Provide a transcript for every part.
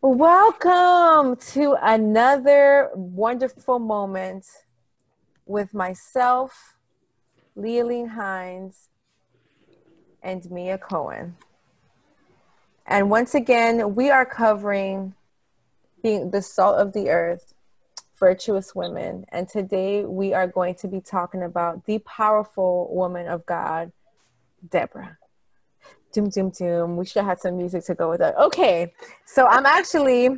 Welcome to another wonderful moment with myself, Leoline Hines, and Mia Cohen. And once again, we are covering being the salt of the earth, virtuous women. And today we are going to be talking about the powerful woman of God, Deborah. Doom, doom, doom. We should have had some music to go with that. Okay, so I'm actually,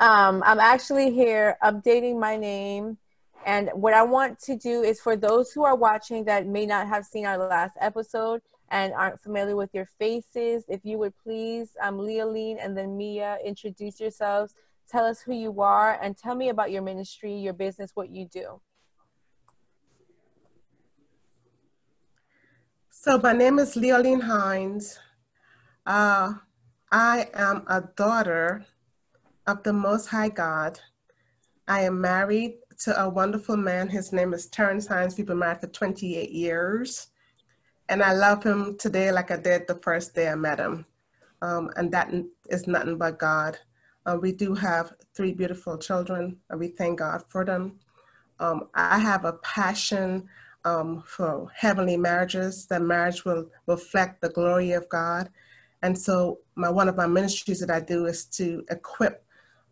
um, I'm actually here updating my name. And what I want to do is for those who are watching that may not have seen our last episode and aren't familiar with your faces, if you would please, um, Leoline and then Mia, introduce yourselves, tell us who you are, and tell me about your ministry, your business, what you do. So my name is Leoline Hines. Uh, I am a daughter of the Most High God. I am married to a wonderful man. His name is Terrence Hines. We've been married for 28 years. And I love him today like I did the first day I met him. Um, and that is nothing but God. Uh, we do have three beautiful children, and we thank God for them. Um, I have a passion um, for heavenly marriages, that marriage will reflect the glory of God. And so, my one of my ministries that I do is to equip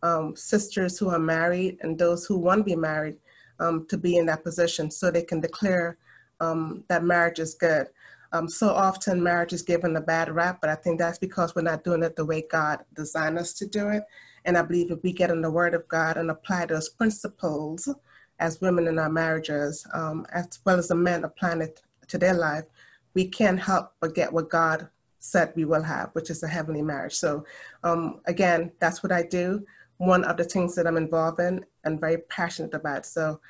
um, sisters who are married and those who want to be married um, to be in that position so they can declare um, that marriage is good. Um, so often, marriage is given a bad rap, but I think that's because we're not doing it the way God designed us to do it. And I believe if we get in the Word of God and apply those principles, as women in our marriages, um, as well as the men applying it to their life, we can't help but get what God said we will have, which is a heavenly marriage. So, um, again, that's what I do. One of the things that I'm involved in and very passionate about. So,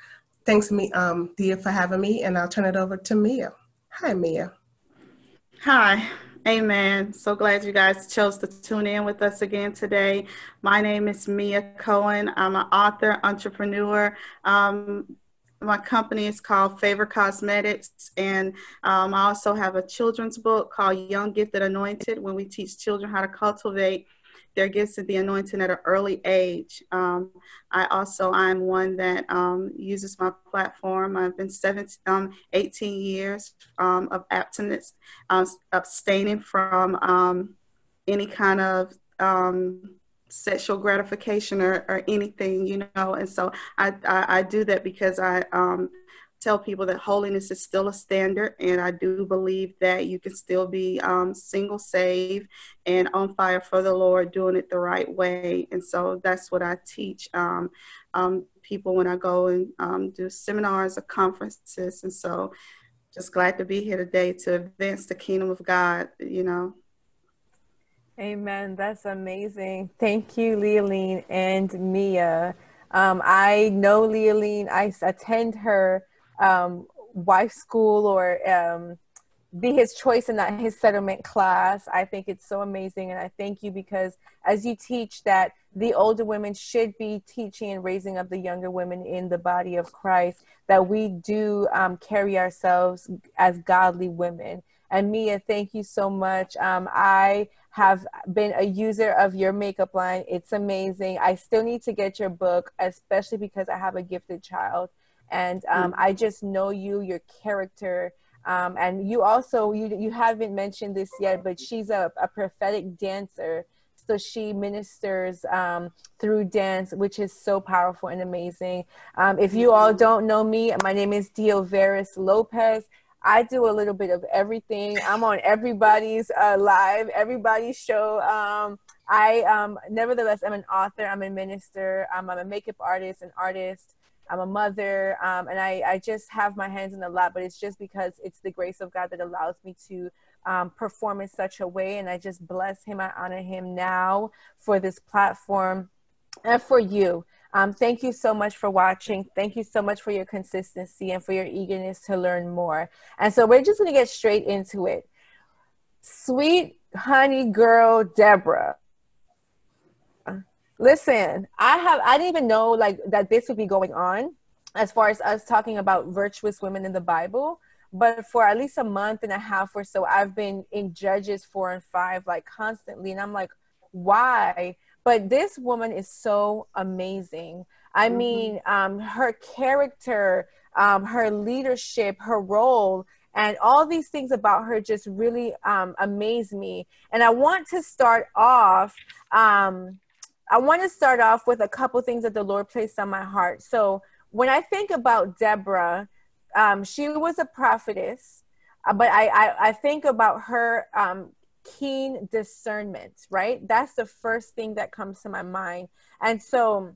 thanks, me, um, Dia, for having me, and I'll turn it over to Mia. Hi, Mia. Hi. Amen. So glad you guys chose to tune in with us again today. My name is Mia Cohen. I'm an author, entrepreneur. Um, my company is called Favor Cosmetics, and um, I also have a children's book called Young Gifted Anointed, when we teach children how to cultivate their gifts of the anointing at an early age. Um, I also, I'm one that um, uses my platform. I've been 17, um, 18 years um, of abstinence, uh, abstaining from um, any kind of um, sexual gratification or, or anything, you know. And so I, I, I do that because I tell people that holiness is still a standard, and I do believe that you can still be um, single, saved, and on fire for the Lord, doing it the right way. And so that's what I teach um, um, people when I go and um, do seminars or conferences. And so just glad to be here today to advance the kingdom of God, you know. Amen. That's amazing. Thank you, Leoline and Mia. Um, I know Leoline. I attend her um, wife school or um, be his choice in that his settlement class. I think it's so amazing, and I thank you because as you teach that the older women should be teaching and raising up the younger women in the body of Christ, that we do um, carry ourselves as godly women. And Mia, thank you so much. Um, I have been a user of your makeup line. It's amazing. I still need to get your book, especially because I have a gifted child and um, I just know you, your character, um, and you also you you haven't mentioned this yet, but she's a, a prophetic dancer. So she ministers um, through dance, which is so powerful and amazing. Um, if you all don't know me, my name is Dio Veris Lopez. I do a little bit of everything. I'm on everybody's uh, live, everybody's show. Um, I, um, nevertheless, I'm an author. I'm a minister. Um, I'm a makeup artist, an artist. I'm a mother, um, and I, I just have my hands in a lot, but it's just because it's the grace of God that allows me to um, perform in such a way. And I just bless Him. I honor Him now for this platform and for you. Um, thank you so much for watching. Thank you so much for your consistency and for your eagerness to learn more. And so we're just going to get straight into it. Sweet honey girl, Deborah Listen, I have I didn't even know like that this would be going on as far as us talking about virtuous women in the Bible. But for at least a month and a half or so, I've been in Judges four and five like constantly, and I'm like, why? but this woman is so amazing. I mm-hmm. mean, um, her character, um, her leadership, her role, and all these things about her just really um, amaze me. And I want to start off. Um, I want to start off with a couple things that the Lord placed on my heart. So when I think about Deborah, um, she was a prophetess, uh, but I, I, I think about her um, keen discernment, right? That's the first thing that comes to my mind. And so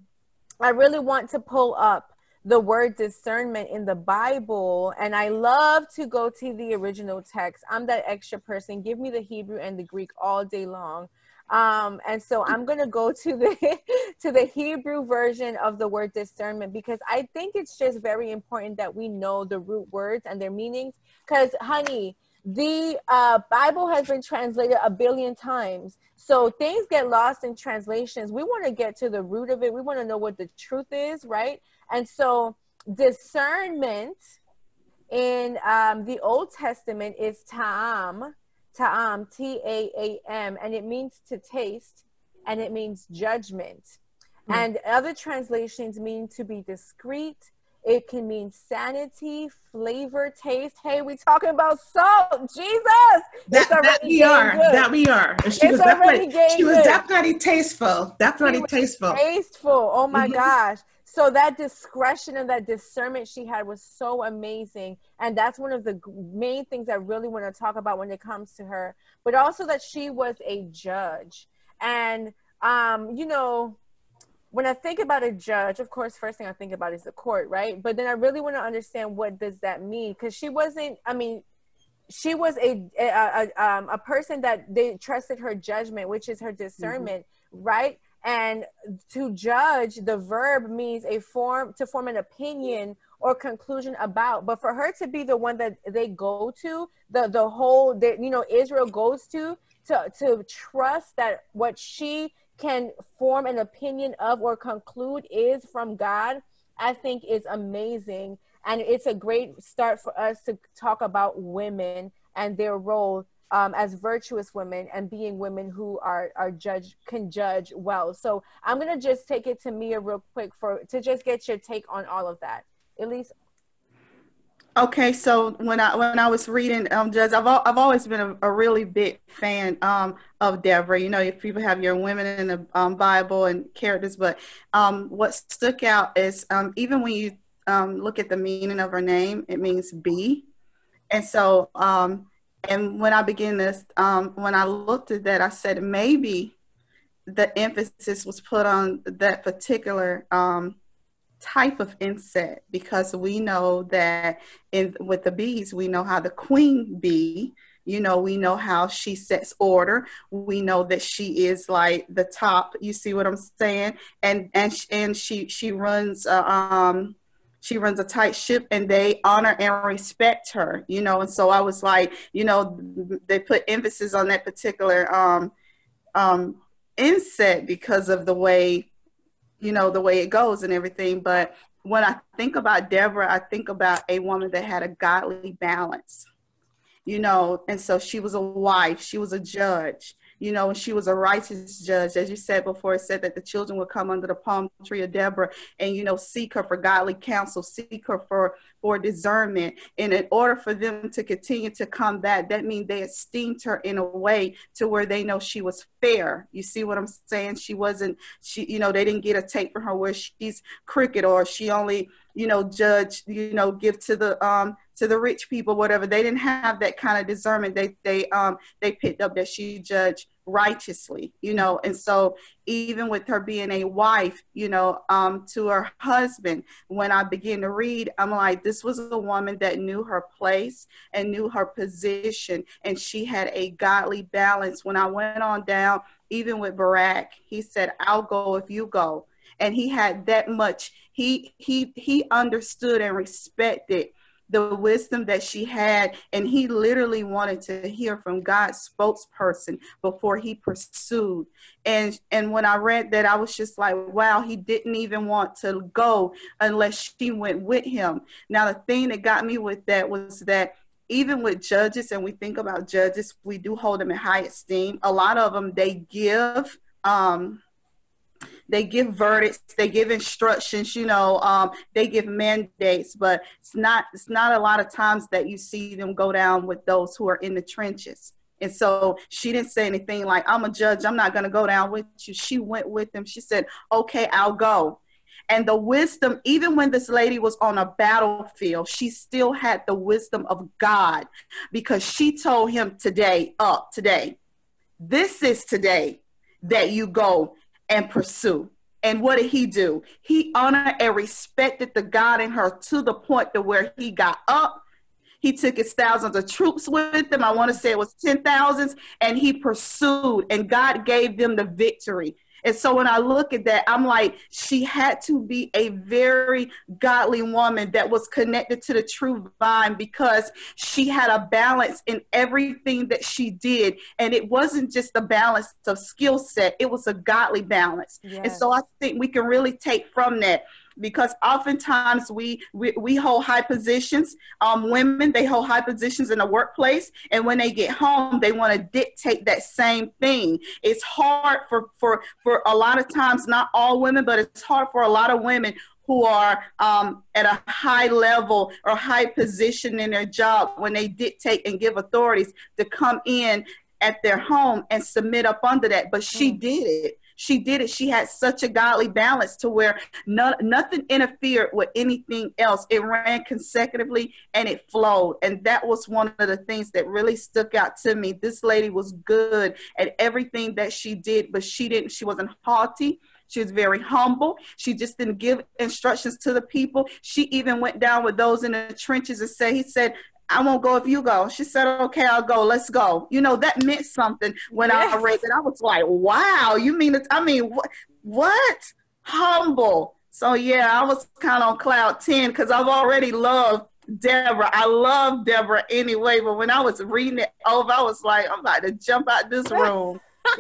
I really want to pull up the word discernment in the Bible, and I love to go to the original text. I'm that extra person. Give me the Hebrew and the Greek all day long. Um, and so I'm gonna go to the to the Hebrew version of the word discernment because I think it's just very important that we know the root words and their meanings. Because, honey, the uh, Bible has been translated a billion times. So things get lost in translations. We want to get to the root of it. We want to know what the truth is, right? And so discernment in um, the Old Testament is ta'am, ta'am, T A A M, and it means to taste and it means judgment. Mm-hmm. And other translations mean to be discreet. It can mean sanity, flavor, taste. Hey, we talking about salt, Jesus. That, that we are. Good. That we are. And she it's was definitely she was definitely tasteful. Definitely tasteful. Tasteful. Oh my mm-hmm. gosh so that discretion and that discernment she had was so amazing. And that's one of the main things i really want to talk about when it comes to her but also that she was a judge. And um you know when i think about a judge of course first thing i think about is the court right? But then i really want to understand what does that mean? Because she wasn't i mean she was a a, a, um, a person that they trusted her judgment which is her discernment mm-hmm. right and to judge the verb means a form to form an opinion or conclusion about. But for her to be the one that they go to the the whole that you know israel goes to to to trust that what she can form an opinion of or conclude is from god i think is amazing. And it's a great start for us to talk about women and their role um, as virtuous women and being women who are are judge can judge well. So I'm gonna just take it to Mia real quick for to just get your take on all of that. Elise. Okay, so when I when I was reading um Judge, I've I've always been a, a, really big fan um of Deborah. You know, if people have your women in the um, Bible and characters, but um what stuck out is um even when you um look at the meaning of her name, it means be, and so um and when I began this, um, when I looked at that, I said maybe the emphasis was put on that particular um, type of insect because we know that in with the bees, we know how the queen bee you know we know how she sets order. We know that she is like the top you see what i'm saying? And and and she she runs uh, um she runs a tight ship and they honor and respect her you know and so i was like you know they put emphasis on that particular um um inset because of the way you know the way it goes and everything. But when i think about deborah i think about a woman that had a godly balance you know and so she was a wife she was a judge you know, she was a righteous judge. As you said before, it said that the children would come under the palm tree of Deborah and, you know, seek her for godly counsel, seek her for, for discernment. And in order for them to continue to come back, that means they esteemed her in a way to where they know she was fair. You see what I'm saying? She wasn't, she, you know, they didn't get a tape from her where she's crooked or she only, you know, judge, you know, give to the um to the rich people, whatever. They didn't have that kind of discernment. They they um they picked up that she judged righteously, you know. And so even with her being a wife, you know, um to her husband, when I begin to read, I'm like, this was a woman that knew her place and knew her position, and she had a godly balance. When I went on down, even with Barak, he said, I'll go if you go. And he had that much, he he he understood and respected the wisdom that she had and he literally wanted to hear from god's spokesperson before he pursued. And and when i read that i was just like wow he didn't even want to go unless she went with him. Now the thing that got me with that was that even with judges and we think about judges we do hold them in high esteem. A lot of them they give um they give verdicts, they give instructions, you know, um, they give mandates, but it's not it's not a lot of times that you see them go down with those who are in the trenches. And so she didn't say anything like, I'm a judge, I'm not gonna go down with you. She went with them. She said, Okay, I'll go. And the wisdom, even when this lady was on a battlefield, she still had the wisdom of God because she told him today, up today, this is today that you go and pursue. And what did he do? He honored and respected the God in her to the point to where he got up. He took his thousands of troops with him. I want to say it was 10,000s. And he pursued, and God gave them the victory. And so when I look at that, I'm like, she had to be a very godly woman that was connected to the true vine because she had a balance in everything that she did. And it wasn't just a balance of skill set, it was a godly balance. Yes. And so I think we can really take from that because oftentimes we, we, we hold high positions. Um, women, they hold high positions in the workplace. And when they get home, they want to dictate that same thing. It's hard for, for, for a lot of times, not all women, but it's hard for a lot of women who are um, at a high level or high position in their job when they dictate and give authorities to come in at their home and submit up under that. But she mm. did it she did it. She had such a godly balance to where no, nothing interfered with anything else. It ran consecutively and it flowed. And that was one of the things that really stuck out to me. This lady was good at everything that she did, but she didn't, she wasn't haughty. She was very humble. She just didn't give instructions to the people. She even went down with those in the trenches and said, he said, I won't go if you go. She said, okay, I'll go. Let's go. You know, that meant something when yes. I read it. I was like, wow, you mean it? I mean, what? What? Humble. So, yeah, I was kind of on cloud 10 because I've already loved Deborah. I love Deborah anyway, but when I was reading it over, I was like, I'm about to jump out this room.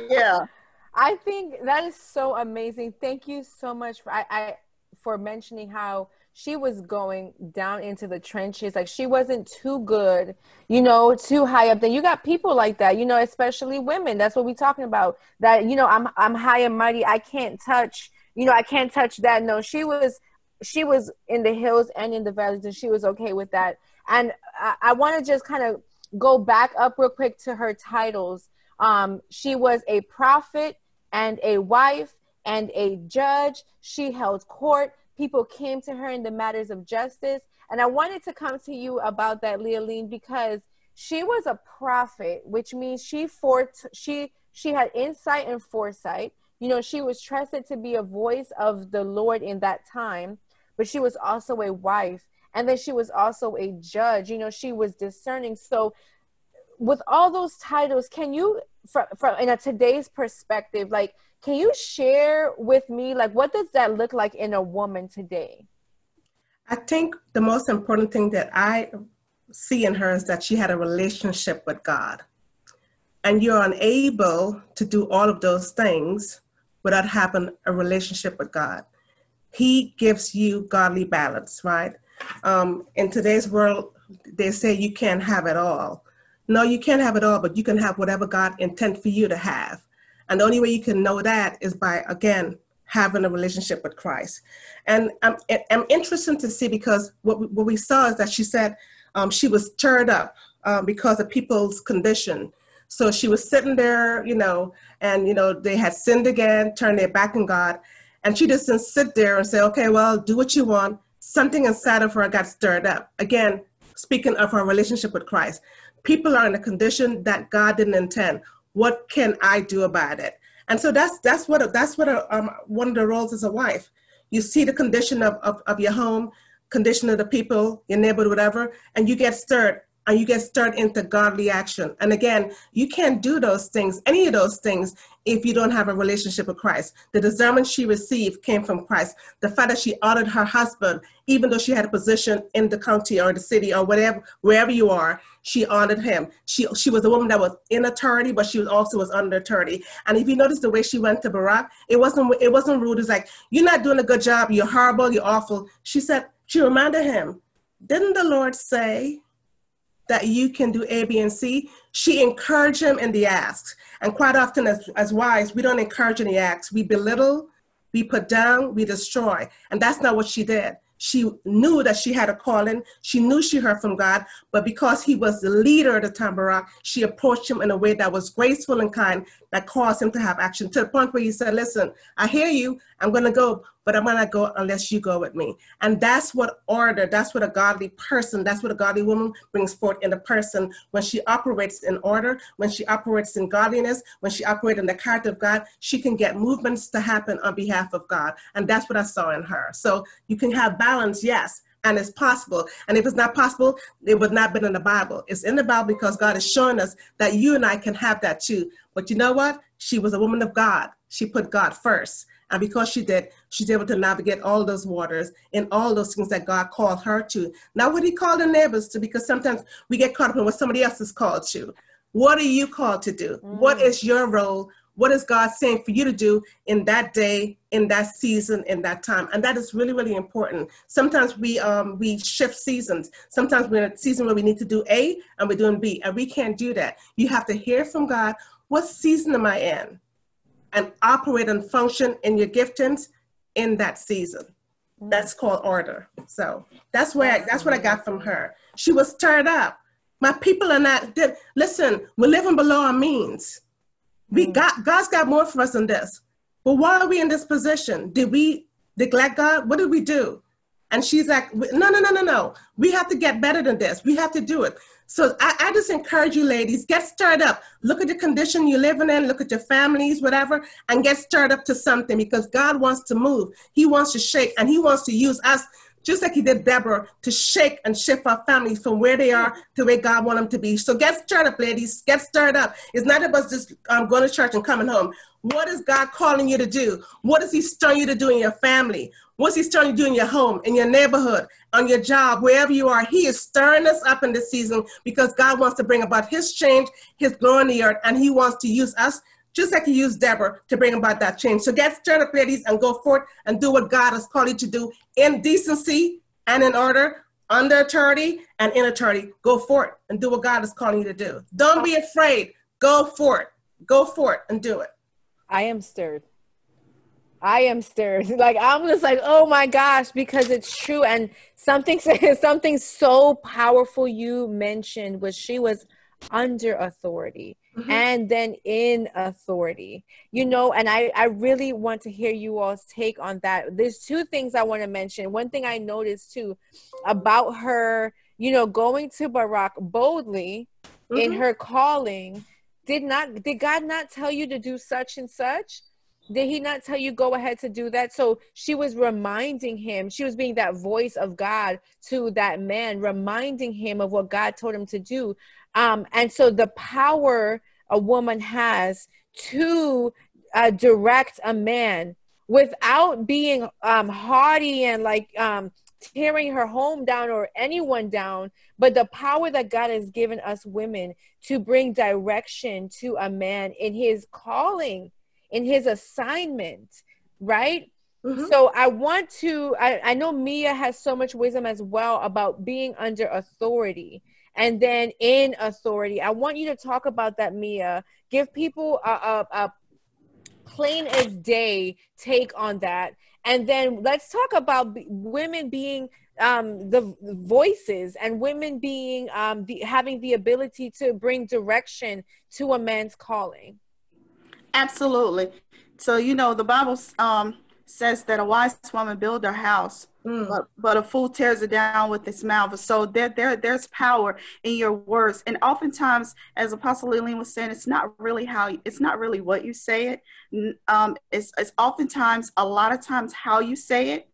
yeah. I think that is so amazing. Thank you so much for I, I for mentioning how she was going down into the trenches. Like she wasn't too good, you know, too high up. Then you got people like that, you know, especially women. That's what we're talking about. That you know, I'm I'm high and mighty. I can't touch, you know, I can't touch that. No, she was she was in the hills and in the valleys, and she was okay with that. And I, I want to just kind of go back up real quick to her titles. Um, she was a prophet and a wife and a judge. She held court people came to her in the matters of justice. And I wanted to come to you about that, Leoline, because she was a prophet, which means she fort she she had insight and foresight. You know, she was trusted to be a voice of the Lord in that time, but she was also a wife. And then she was also a judge. You know, she was discerning. So with all those titles, can you from, from in a today's perspective, like can you share with me, like, what does that look like in a woman today? I think the most important thing that I see in her is that she had a relationship with God. And you're unable to do all of those things without having a relationship with God. He gives you godly balance, right? Um, in today's world, they say you can't have it all. No, you can't have it all, but you can have whatever God intend for you to have. And the only way you can know that is by, again, having a relationship with Christ. And I'm, I'm interested to see because what we, what we saw is that she said um, she was stirred up um, because of people's condition. So she was sitting there, you know, and, you know, they had sinned again, turned their back on God. And she just didn't sit there and say, okay, well, do what you want. Something inside of her got stirred up. Again, speaking of her relationship with Christ, people are in a condition that God didn't intend what can I do about it? And so that's that's what that's what a, um, one of the roles as a wife. You see the condition of, of, of your home, condition of the people, your neighborhood, whatever, and you get stirred and you get stirred into godly action. And again, you can't do those things, any of those things, if you don't have a relationship with Christ. The discernment she received came from Christ. The fact that she honored her husband, even though she had a position in the county or the city or whatever, wherever you are, she honored him. She she was a woman that was in authority, but she was also was under authority. And if you notice the way she went to Barak, it wasn't it wasn't rude. It's like you're not doing a good job. You're horrible. You're awful. She said she reminded him, didn't the Lord say? that you can do A, B, and C. She encouraged him in the asks. And quite often, as, as wives, we don't encourage in the asks. We belittle we put down, we destroy. And that's not what she did. She knew that she had a calling. She knew she heard from God, but because he was the leader of the Tambarak, she approached him in a way that was graceful and kind that caused him to have action to the point where he said, Listen, I hear you. I'm going to go, but I'm to go unless you go with me. And that's what order, that's what a godly person, that's what a godly woman brings forth in a person when she operates in order, when she operates in godliness, when she operates in the character of God, she can get movements to happen on behalf of God. And that's what I saw in her. So you can have balance, yes, and it's possible. And if it's not possible, it would not been in the Bible. It's in the Bible because God is showing us that you and I can have that too. But you know what? She was a woman of God. She put God first. And because she did, she's able to navigate all those waters and all those things that God called her to. Not what he called her neighbors to, because sometimes we get caught up in what somebody else is called to. What are you called to do? Mm. What is your role? What is God saying for you to do in that day, in that season, in that time? And that is really, really important. Sometimes we um, we shift seasons. Sometimes we're in a season where we need to do A and we're doing B, and we can't do that. You have to hear from God. What season am I in? And operate and function in your giftings in that season. That's called order. So that's where I, that's what I got from her. She was stirred up. My people are not. Listen, we're living below our means. We mm. got God's got more for us than this. But why are we in this position? Did we neglect God? What did we do? And she's like, no, no, no, no, no. We have to get better than this. We have to do it. So I, I, just encourage you, ladies, get stirred up. Look at the condition you're living in, look at your families, whatever, and get stirred up to something because God wants to move. He wants to shake, and He wants to use us, just like He did Deborah, to shake and shift our families from where they are to where God wants them to be. So get stirred up, ladies. Get stirred up. It's not about just um, going to church and coming home. What is God calling you to do? What is He stirring you to do in your family? What's he stirring you to do in your home, in your neighborhood, on your job, wherever you are? He is stirring us up in this season because God wants to bring about his change, his glory in the earth, and he wants to use us just like he used Deborah to bring about that change. So get stirred up, ladies, and go forth and do what God has called you to do in decency and in order, under authority and in authority. Go forth and do what God is calling you to do. Don't be afraid. Go forth. Go forth and do it. I am stirred. I am stirred. Like I'm just like, oh my gosh, because it's true. And something something so powerful you mentioned was she was under authority mm-hmm. and then in authority. You know, and I I really want to hear you all's take on that. There's two things I want to mention. One thing I noticed too about her, you know, going to Barak boldly mm-hmm. in her calling. Did not did God not tell you to do such and such? did he not tell you go ahead to do that so she was reminding him she was being that voice of god to that man reminding him of what god told him to do um, and so the power a woman has to uh, direct a man without being um, haughty and like um, tearing her home down or anyone down, but the power that God has given us women to bring direction to a man in his calling in his assignment, right? Mm-hmm. So I want to, I, I know Mia has so much wisdom as well about being under authority and then in authority. I want you to talk about that, Mia. Give people a, a, a plain as day take on that. And then let's talk about women being um, the voices and women being um, the, having the ability to bring direction to a man's calling. Absolutely. So you know the Bible um, says that a wise woman builds her house, mm. but, but a fool tears it down with his mouth. So there, there, there's power in your words, and oftentimes, as Apostle Leoline was saying, it's not really how it's not really what you say it. Um, it's, it's oftentimes a lot of times how you say it.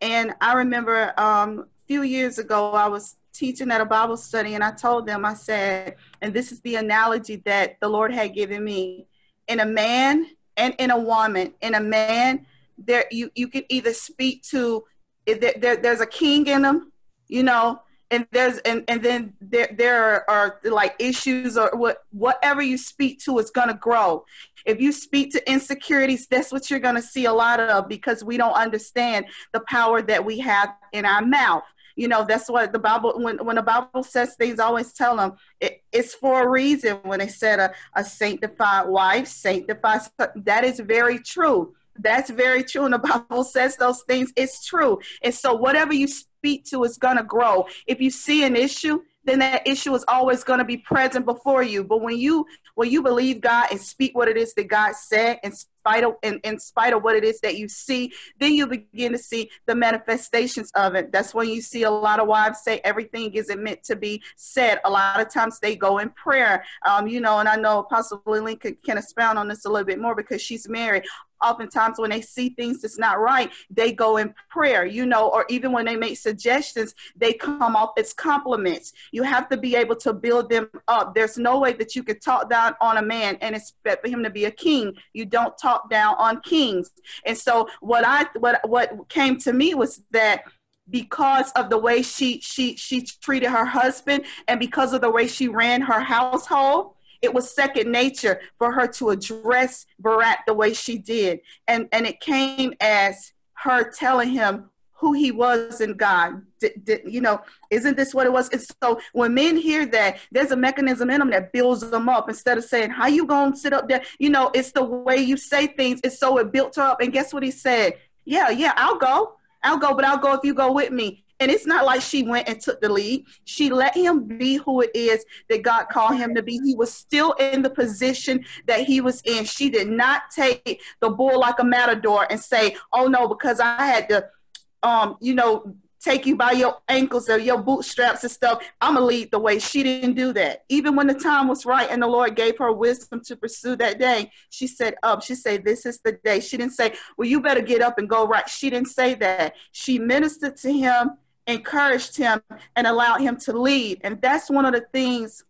And I remember um, a few years ago, I was teaching at a Bible study, and I told them, I said, and this is the analogy that the Lord had given me in a man and in a woman. In a man, there you you can either speak to there, there there's a king in them, you know, and there's and, and then there there are, like issues or what whatever you speak to is gonna grow. If you speak to insecurities, that's what you're gonna see a lot of because we don't understand the power that we have in our mouth. You know, that's what the Bible, when, when the Bible says things, always tell them it, it's for a reason when they said a, a sanctified wife, sanctified, that is very true. That's very true. And the Bible says those things. It's true. And so whatever you speak to is going to grow. If you see an issue, then that issue is always going to be present before you. But when you when you believe God and speak what it is that God said in spite of in, in spite of what it is that you see, then you begin to see the manifestations of it. That's when you see a lot of wives say everything isn't meant to be said. A lot of times they go in prayer. Um, you know, and I know Apostle can, can expound on this a little bit more because she's married oftentimes when they see things that's not right, they go in prayer, you know, or even when they make suggestions, they come off as compliments. You have to be able to build them up. There's no way that you could talk down on a man and expect for him to be a king. You don't talk down on kings. And so what I what what came to me was that because of the way she she she treated her husband and because of the way she ran her household it was second nature for her to address Barak the way she did. And, and it came as her telling him who he was in God. you know, isn't this what it was? And so when men hear that, there's a mechanism in them that builds them up instead of saying, How you gonna sit up there? You know, it's the way you say things. It's so it built her up. And guess what he said? Yeah, yeah, I'll go. I'll go, but I'll go if you go with me. And it's not like she went and took the lead. She let him be who it is that God called him to be. He was still in the position that he was in. She did not take the bull like a matador and say, oh no, because I had to, um, you know, take you by your ankles or your bootstraps and stuff. I'm gonna lead the way. She didn't do that. Even when the time was right and the Lord gave her wisdom to pursue that day, she said up. She said, This is the day. She didn't say, Well, you better get up and go right. She didn't say that. She ministered to him encouraged him and allowed him to lead. And that's one of the things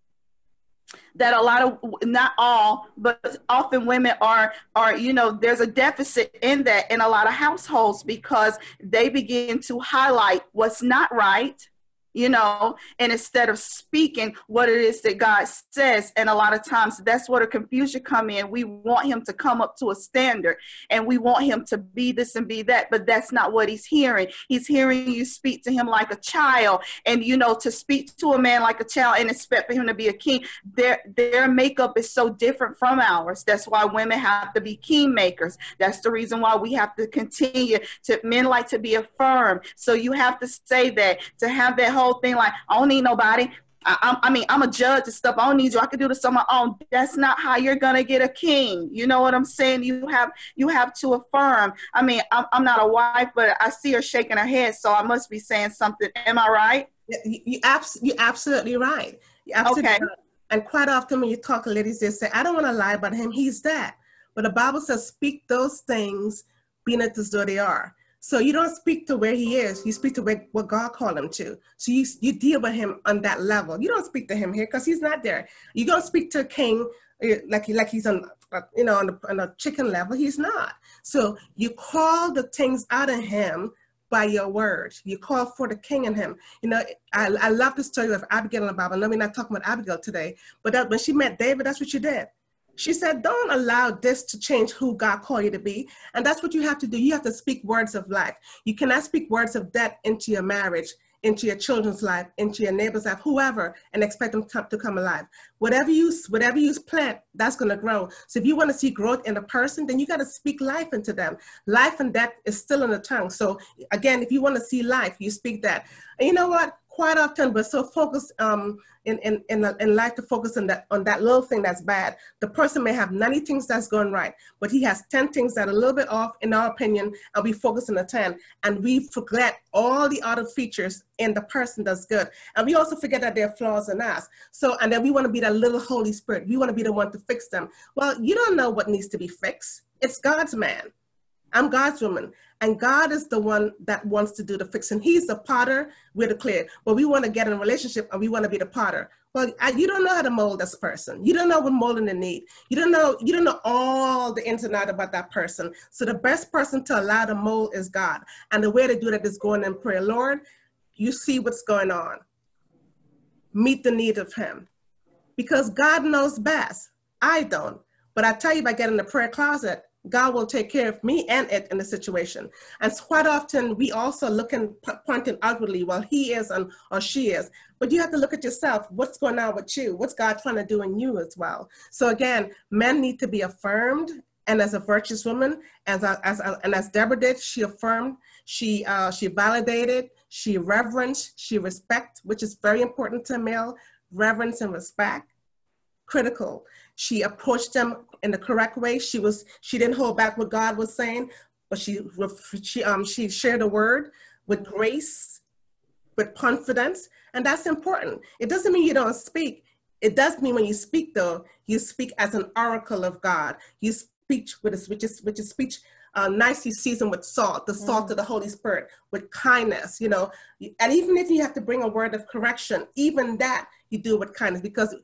that a lot of not all but often women are are you know there's a deficit in that in a lot of households because they begin to highlight what's not right you know, and instead of speaking what it is that God says, and a lot of times that's where the confusion come in. We want him to come up to a standard and we want him to be this and be that, but that's not what he's hearing. He's hearing you speak to him like a child, and you know, to speak to a man like a child and expect for him to be a king, their their makeup is so different from ours. That's why women have to be king makers. That's the reason why we have to continue to men like to be affirmed. So you have to say that to have that whole whole thing like I don't need nobody. I, I, mean, I'm a judge and stuff. I don't need you. I can do this on my own. That's not how you're gonna get a king. You know what I'm saying? You have you have to affirm. I mean, I'm, I'm not a wife, but I see her shaking her head, so I must be saying something. Am I right? You, you abs- you're absolutely right. You're absolutely okay. Right. And quite often when you talk to ladies, they say, "I don't want to lie about him. He's that." But the Bible says, "Speak those things, being it as though they are." So you don't speak to where he is. You speak to where, what God called him to. So you, you deal with him on that level. You don't speak to him here because he's not there. You don't speak to a king eh, like, like he's on, uh, you know, on, on a chicken level. He's not. So you call the things out of him by your word. You call for the king in him. You know, I, I love the story of Abigail in the Bible. Let we're not talk about Abigail today, but that, when she met David, that's what she did. She said, Don't allow this to change who God called you to be. And that's what you have to do. You have to speak words of life. You cannot speak words of death into your marriage, into your children's life, into your neighbor's life, whoever, and expect them to come alive. Whatever you whatever you plant, that's going to grow. So if you want to see growth in a person, then you got to speak life into them. Life and death is still in the tongue. So again, if you want to see life, you speak that. And you know what? Quite often we're so focused um, in, in, in, in life to focus on that, on that little thing that's bad. The person may have 90 things that's going right, but he has 10 things that are a little bit off in our opinion, and we focus on the 10. And we forget all the other features in the person that's good. And we also forget that there are flaws in us. So, and then we want to be that little Holy Spirit. We want to be the one to fix them. Well, you don't know what needs to be fixed. It's God's man. I'm God's woman. And God is the one that wants to do the fixing. He's the potter, we're the clay. But we want to get in a relationship and we want to be the potter. Well, I, you don't know how to mold this person. You don't know what molding they need. You don't know, you don't know all the ins and outs about that person. So the best person to allow the mold is God. And the way to do that is going in prayer. Lord, you see what's going on. Meet the need of him. Because God knows best. I don't. But I tell you, by getting the prayer closet, God will take care of me and it in the situation. And quite often we also look and pointing outwardly, well, he is and or she is. But you have to look at yourself. What's going on with you? What's God trying to do in you as well? So again, men need to be affirmed and as a virtuous woman, as as and as Deborah did, she affirmed, she uh, she validated, she reverenced, she respect, which is very important to male reverence and respect. Critical. She approached them in the correct way. She was she didn't hold back what God was saying, but she she um she shared a word with grace, with confidence, and that's important. It doesn't mean you don't speak. It does mean when you speak though, you speak as an oracle of God. You speak with a which is which is speech uh, nicely seasoned with salt, the salt mm. of the Holy Spirit, with kindness, you know. And even if you have to bring a word of correction, even that you do with kindness because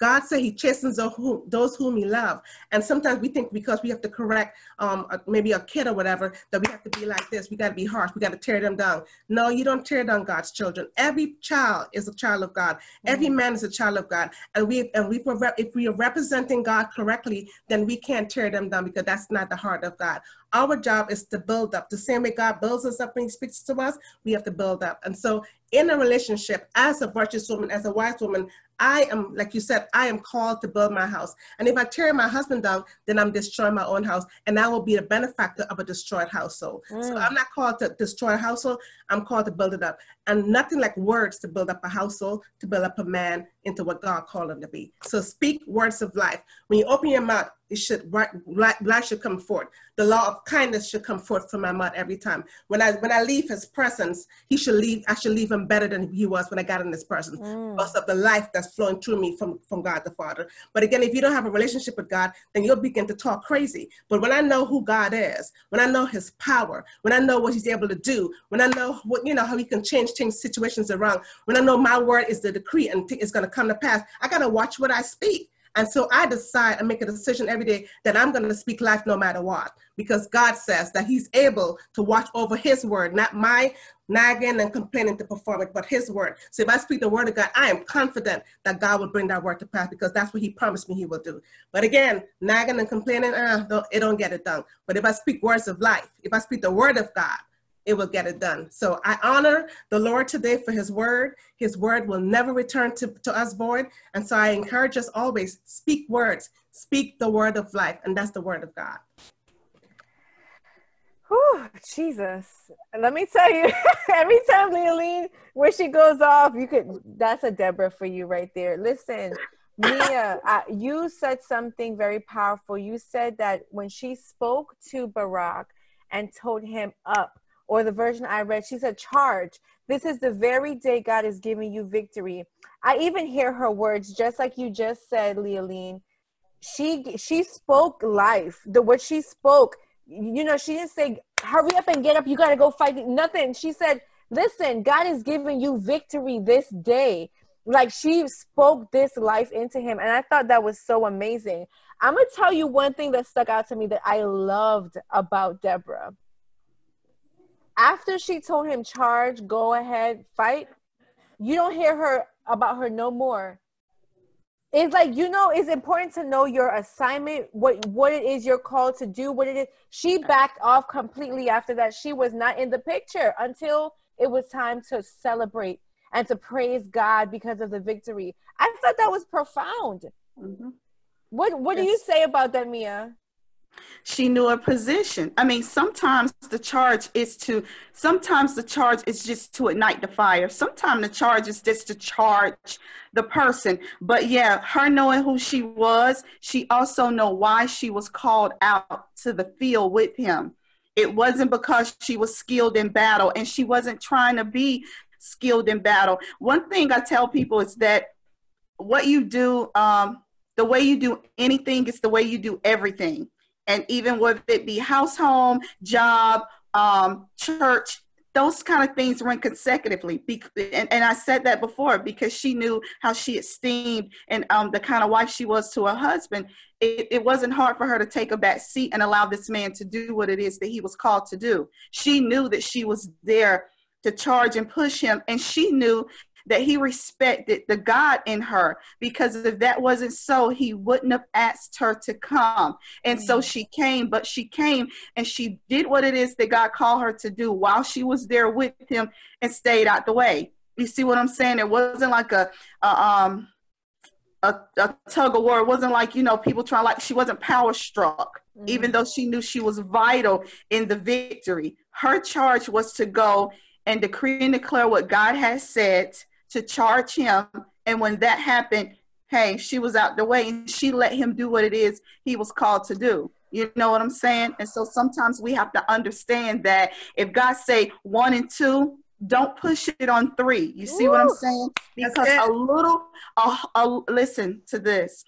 God said he chastens those whom he loves. And sometimes we think because we have to correct um, maybe a kid or whatever, that we have to be like this. We got to be harsh. We got to tear them down. No, you don't tear down God's children. Every child is a child of God. Every mm-hmm. man is a child of God. And we and we if we are representing God correctly, then we can't tear them down because that's not the heart of God. Our job is to build up. The same way God builds us up when He speaks to us, we have to build up. And so, in a relationship, as a virtuous woman, as a wise woman, I am, like you said, I am called to build my house. And if I tear my husband down, then I'm destroying my own house. And I will be a benefactor of a destroyed household. Mm. So I'm not called to destroy a household. I'm called to build it up. And nothing like words to build up a household, to build up a man into what God called him to be. So speak words of life. When you open your mouth, it should right, life should come forth. The law of kindness should come forth from my mouth every time. When I when I leave his presence, he should leave. I should leave him better than he was when I got in his presence mm. of the life that's flowing through me from from God the Father. But again, if you don't have a relationship with God, then you'll begin to talk crazy. But when I know who God is, when I know His power, when I know what He's able to do, when I know what you know how He can change change situations around, when I know my word is the decree and it's going to come to pass, I gotta watch what I speak and so I decide and make a decision every day that I'm going to speak life no matter what, because God says that He's able to watch over His word, not my nagging and complaining to perform it, but His word. So if I speak the word of God, I am confident that God will bring that word to pass because that's what He promised me He will do. But again, nagging and complaining, uh, it don't get it done. But if I speak words of life, if I speak the word of God, it will get it done. So I honor the Lord today for his word. His word will never return to, to us void. And so I encourage us always speak words, speak the word of life, and that's the word of God. Whew, Jesus. Let me tell you, every time Leoline, where she goes off, you could, that's a Deborah for you right there. Listen, Mia, you said something very powerful. You said that when she spoke to Barak and told him up, or the version I read, she said, Charge. This is the very day God is giving you victory. I even hear her words, just like you just said, Leoline. She she spoke life. The what she spoke, you know, she didn't say, hurry up and get up, you gotta go fight. Nothing. She said, Listen, God is giving you victory this day. Like she spoke this life into him. And I thought that was so amazing. I'm gonna tell you one thing that stuck out to me that I loved about Deborah after she told him charge go ahead fight you don't hear her about her no more. It's like you know it's important to know your assignment what what it is you're called to do what it is. She backed off completely after that. She was not in the picture until it was time to celebrate and to praise god because of the victory. I thought that was profound. Mm-hmm. what what yes. do you say about that mia she knew her position. I mean, sometimes the charge is to, sometimes the charge is just to ignite the fire. Sometimes the charge is just to charge the person. But yeah, her knowing who she was, she also know why she was called out to the field with him. It wasn't because she was skilled in battle and she wasn't trying to be skilled in battle. One thing I tell people is that what you do, um, the way you do anything is the way you do everything and even whether it be house, home, job, um, church, those kind of things run consecutively. And, and I said that before because she knew how she esteemed and um, the kind of wife she was to her husband. It, it wasn't hard for her to take a back seat and allow this man to do what it is that he was called to do. She knew that she was there to charge and push him, and she knew that he respected the God in her because if that wasn't so, he wouldn't have asked her to come. And mm-hmm. so she came, but she came and she did what it is that God called her to do while she was there with him and stayed out the way. You see what I'm saying? It wasn't like a, a um a, a, tug of war. It wasn't like, you know, people trying like she wasn't power struck, mm-hmm. even though she knew she was vital in the victory. Her charge was to go and decree and declare what God has said, to charge him. And when that happened, hey, she was out the way and she let him do what it is he was called to do. You know what I'm saying? And so sometimes we have to understand that if God say one and two, don't push it on three. You see Ooh, what I'm saying? Because a little, a, a, listen to this.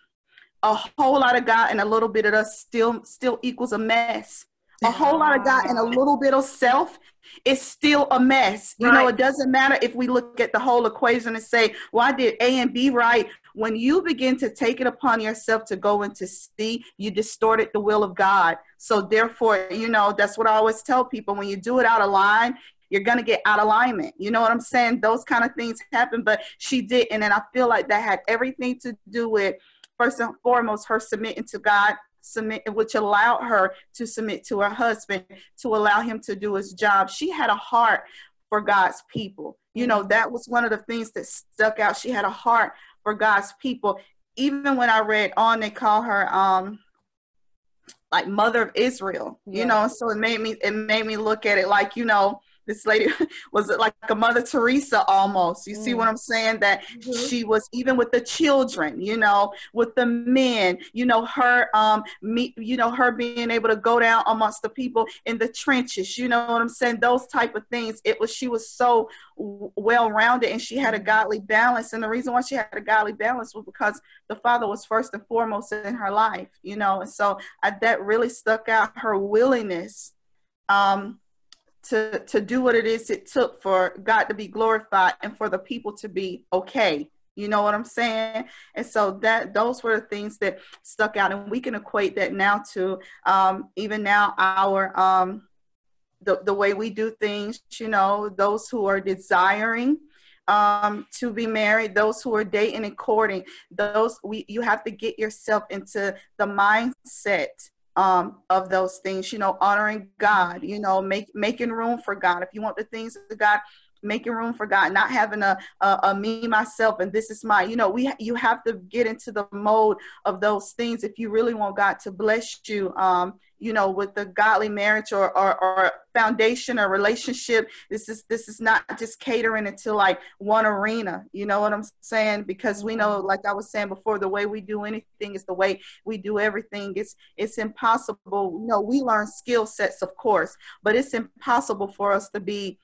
A whole lot of God and a little bit of us still still equals a mess. A whole lot of God and a little bit of self is still a mess. You right. know, it doesn't matter if we look at the whole equation and say, well, I did A and B right. When you begin to take it upon yourself to go into C, you distorted the will of God. So therefore, you know, that's what I always tell people. When you do it out of line, you're going to get out of alignment. You know what I'm saying? Those kind of things happen, but she didn't. And I feel like that had everything to do with, first and foremost, her submitting to God, submit, which allowed her to submit to her husband, to allow him to do his job. She had a heart for God's people. You know, that was one of the things that stuck out. She had a heart for God's people. Even when I read on, they call her um like mother of Israel, you yeah. know, so it made me it made me look at it like, you know, this lady was like a Mother Teresa almost. You mm. see what I'm saying? That mm-hmm. she was even with the children, you know, with the men, you know, her um me, you know, her being able to go down amongst the people in the trenches, you know what I'm saying? Those type of things. It was she was so well rounded and she had a godly balance. And the reason why she had a godly balance was because the father was first and foremost in her life, you know, and so I, that really stuck out her willingness um to to do what it is it took for God to be glorified and for the people to be okay. You know what I'm saying? And so that those were the things that stuck out, and we can equate that now to um, even now our um, the the way we do things. You know, those who are desiring um, to be married, those who are dating and courting, those we you have to get yourself into the mindset um, of those things, you know, honoring God, you know, make, making room for God. If you want the things of God, making room for God, not having a, a, a, me, myself, and this is my, you know, we, you have to get into the mode of those things if you really want God to bless you. Um, you know, with the godly marriage or, or, or foundation or relationship. This is this is not just catering into like one arena. You know what I'm saying? Because we know, mm-hmm. like I was saying before, the way we do anything is the way we do everything. It's it's impossible. You know, we learn skill sets, of course, but it's impossible for us to be.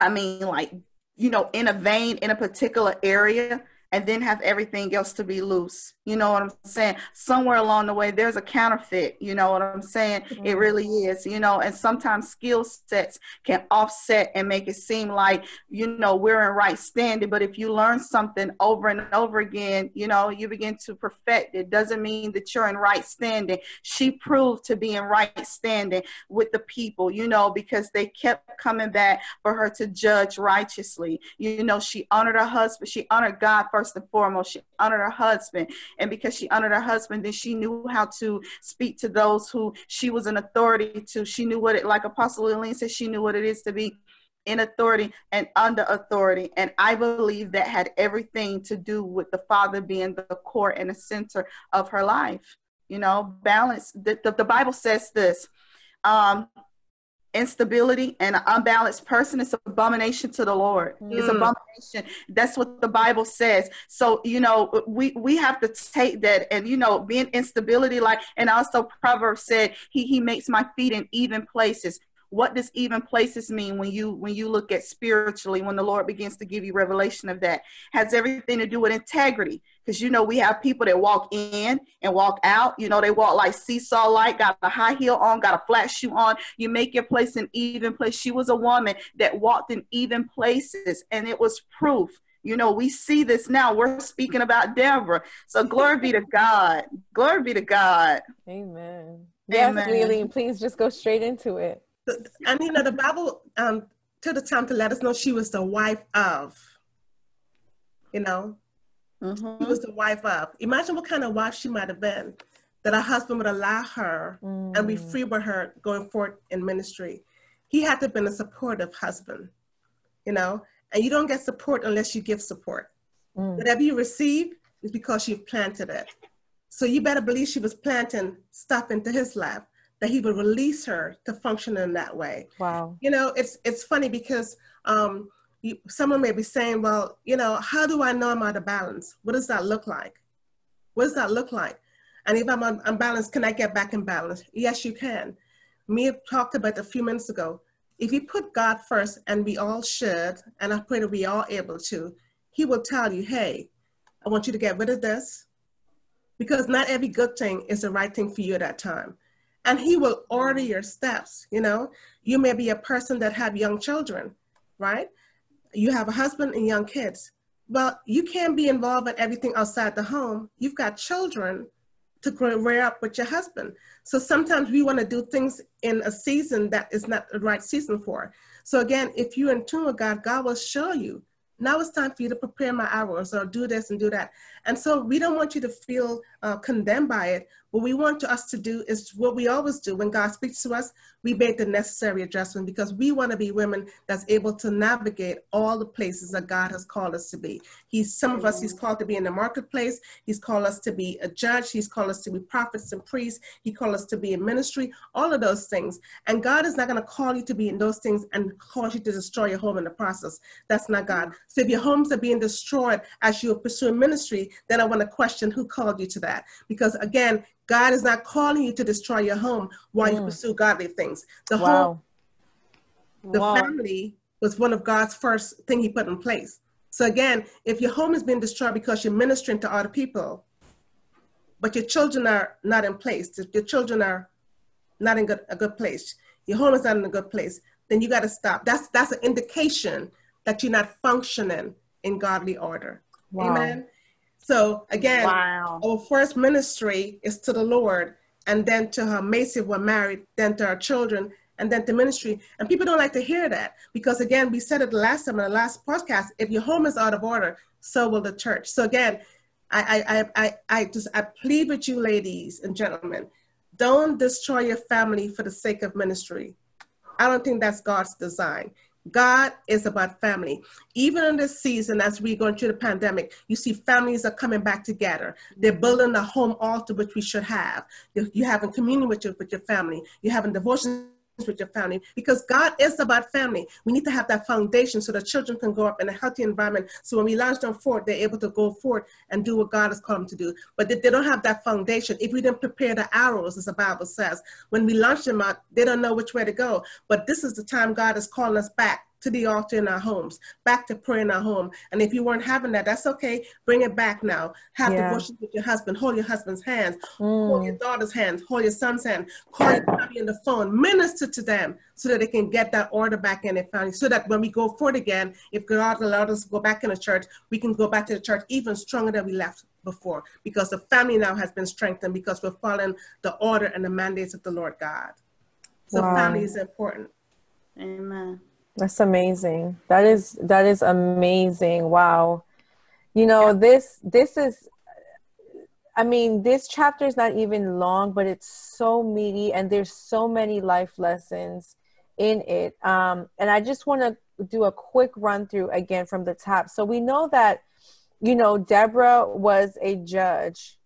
I mean, like you know, in a vein in a particular area and then have everything else to be loose. You know what I'm saying? Somewhere along the way, there's a counterfeit. You know what I'm saying? Mm-hmm. It really is, you know, and sometimes skill sets can offset and make it seem like, you know, we're in right standing. But if you learn something over and over again, you know, you begin to perfect it. Doesn't mean that you're in right standing. She proved to be in right standing with the people, you know, because they kept coming back for her to judge righteously. You know, she honored her husband, she honored God for first and foremost. She honored her husband. And because she honored her husband, then she knew how to speak to those who she was an authority to. She knew what it, like Apostle Lillian said, she knew what it is to be in authority and under authority. And I believe that had everything to do with the father being the core and the center of her life. You know, balance. The, the, the Bible says this um, instability and an unbalanced person. Is abomination to the lord. Mm. it's abomination. That's what the bible says. So you know we we have to take that and you know being instability like and also proverbs said he he makes my feet in even places. What does even places mean when you when you look at spiritually when the lord begins to give you revelation of that? Has everything to do with integrity because you know we have people that walk in and walk out. You know they walk like seesaw like got a high heel on got a flat shoe on. You make your place in even place. She was a woman that walked in even places and it was proof. You know we see this now. We're speaking about deborah. So glory be to god. Glory be to god. Amen. Yes amen. Lily, please just go straight into it. And you know the bible um took the time to let us know she was the wife of you know Mm-hmm. She was the wife of. Imagine what kind of wife she might have been that her husband would allow her mm. and be mm. free with her going forth in ministry. He had to have been a supportive husband, you know, and you don't get support unless you give support. Mm. Whatever you receive, is because you've planted it. So you better believe she was planting stuff into his life that he would release her to function in that way. Wow. You know, it's it's funny because um, you, someone may be saying, well, you know, how do I know I'm out of balance? What does that look like? What does that look like? And if I'm unbalanced, can I get back in balance? Yes, you can. Me talked about a few minutes ago. If you put God first, and we all should, and I pray that we are able to, He will tell you, hey, I want you to get rid of this, because not every good thing is the right thing for you at that time. And He will order your steps. You know, you may be a person that have young children, right? You have a husband and young kids. Well, you can't be involved in everything outside the home. You've got children to grow up with your husband. So sometimes we want to do things in a season that is not the right season for. So again, if you're in tune with God, God will show you now it's time for you to prepare my hours or do this and do that. And so we don't want you to feel uh, condemned by it. What we want us to do is what we always do when God speaks to us, we make the necessary adjustment because we want to be women that's able to navigate all the places that God has called us to be. He's some of us, He's called to be in the marketplace, He's called us to be a judge, He's called us to be prophets and priests, He called us to be in ministry, all of those things. And God is not going to call you to be in those things and cause you to destroy your home in the process. That's not God. So if your homes are being destroyed as you are pursuing ministry, then I want to question who called you to that. Because again, God is not calling you to destroy your home while mm. you pursue godly things. The wow. home, the wow. family was one of God's first thing he put in place. So again, if your home is being destroyed because you're ministering to other people, but your children are not in place, your children are not in good, a good place, your home is not in a good place, then you got to stop. That's that's an indication that you're not functioning in godly order. Wow. Amen. So again, wow. our first ministry is to the Lord, and then to her Macy, we're married, then to our children, and then to ministry. And people don't like to hear that because again, we said it the last time in the last podcast, if your home is out of order, so will the church. So again, I I I I just I plead with you ladies and gentlemen, don't destroy your family for the sake of ministry. I don't think that's God's design. God is about family. Even in this season, as we're going through the pandemic, you see families are coming back together. They're building a home altar, which we should have. You're having communion with your, with your family. You're having devotion with your family because God is about family. We need to have that foundation so the children can grow up in a healthy environment. So when we launch them forward, they're able to go forward and do what God has called them to do. But they, they don't have that foundation. If we didn't prepare the arrows, as the Bible says, when we launch them out, they don't know which way to go. But this is the time God is calling us back to the altar in our homes, back to prayer in our home. And if you weren't having that, that's okay. Bring it back now. Have yeah. devotion with your husband. Hold your husband's hands. Mm. Hold your daughter's hands. Hold your son's hand. Call your family on the phone. Minister to them so that they can get that order back in their family. So that when we go forward again, if God allowed us to go back in the church, we can go back to the church even stronger than we left before because the family now has been strengthened because we're following the order and the mandates of the Lord God. So wow. family is important. Amen. That's amazing. That is that is amazing. Wow. You know, yeah. this this is I mean, this chapter is not even long, but it's so meaty and there's so many life lessons in it. Um, and I just want to do a quick run through again from the top. So we know that, you know, Deborah was a judge.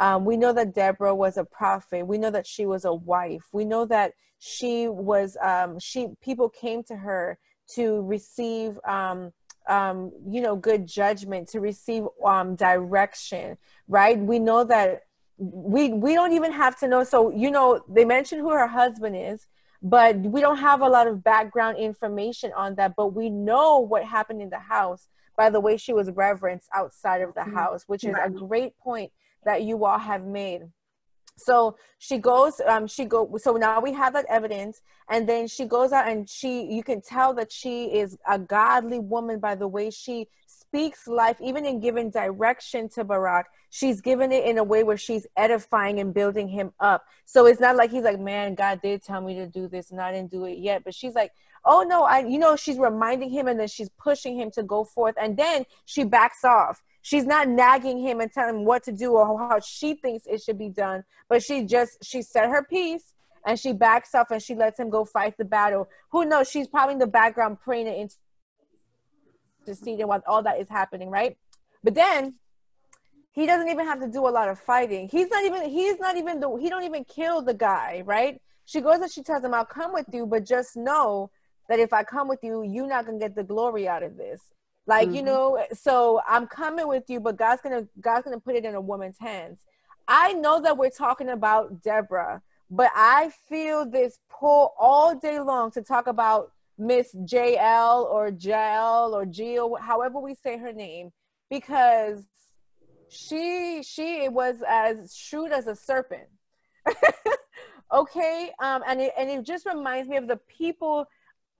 Um, we know that Deborah was a prophet. We know that she was a wife. We know that she was um, she people came to her to receive um, um, you know good judgment to receive um, direction right we know that we we don't even have to know so you know they mentioned who her husband is but we don't have a lot of background information on that but we know what happened in the house by the way she was reverenced outside of the mm-hmm. house which is a great point that you all have made. So she goes um she go so now we have that evidence and then she goes out and she you can tell that she is a godly woman by the way she speaks life even in giving direction to barak she's given it in a way where she's edifying and building him up. So it's not like he's like man god did tell me to do this and i didn't do it yet. But she's like oh no i you know she's reminding him and then she's pushing him to go forth and then she backs off she's not nagging him and telling him what to do or how she thinks it should be done but she just she said her piece and she backs off and she lets him go fight the battle who knows she's probably in the background praying into see while all that is happening right but then he doesn't even have to do a lot of fighting. He's not even he's not even the he don't even kill the guy, right? She goes and she tells him, I'll come with you, but just know that if I come with you, you're not gonna get the glory out of this. Like, mm-hmm. you know, so I'm coming with you, but God's gonna God's gonna put it in a woman's hands. I know that we're talking about Deborah, but I feel this pull all day long to talk about Miss JL or JL or jill however we say her name, because she she was as shrewd as a serpent. okay, um, and it and it just reminds me of the people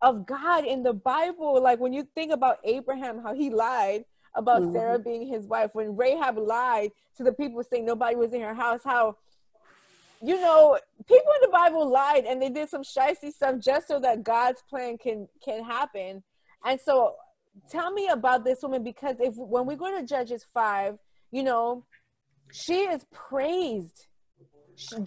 of God in the Bible. Like when you think about Abraham, how he lied about mm-hmm. Sarah being his wife, when Rahab lied to the people saying nobody was in her house, how you know, people in the Bible lied and they did some shicey stuff just so that God's plan can can happen. And so tell me about this woman because if when we go to Judges 5, you know, she is praised.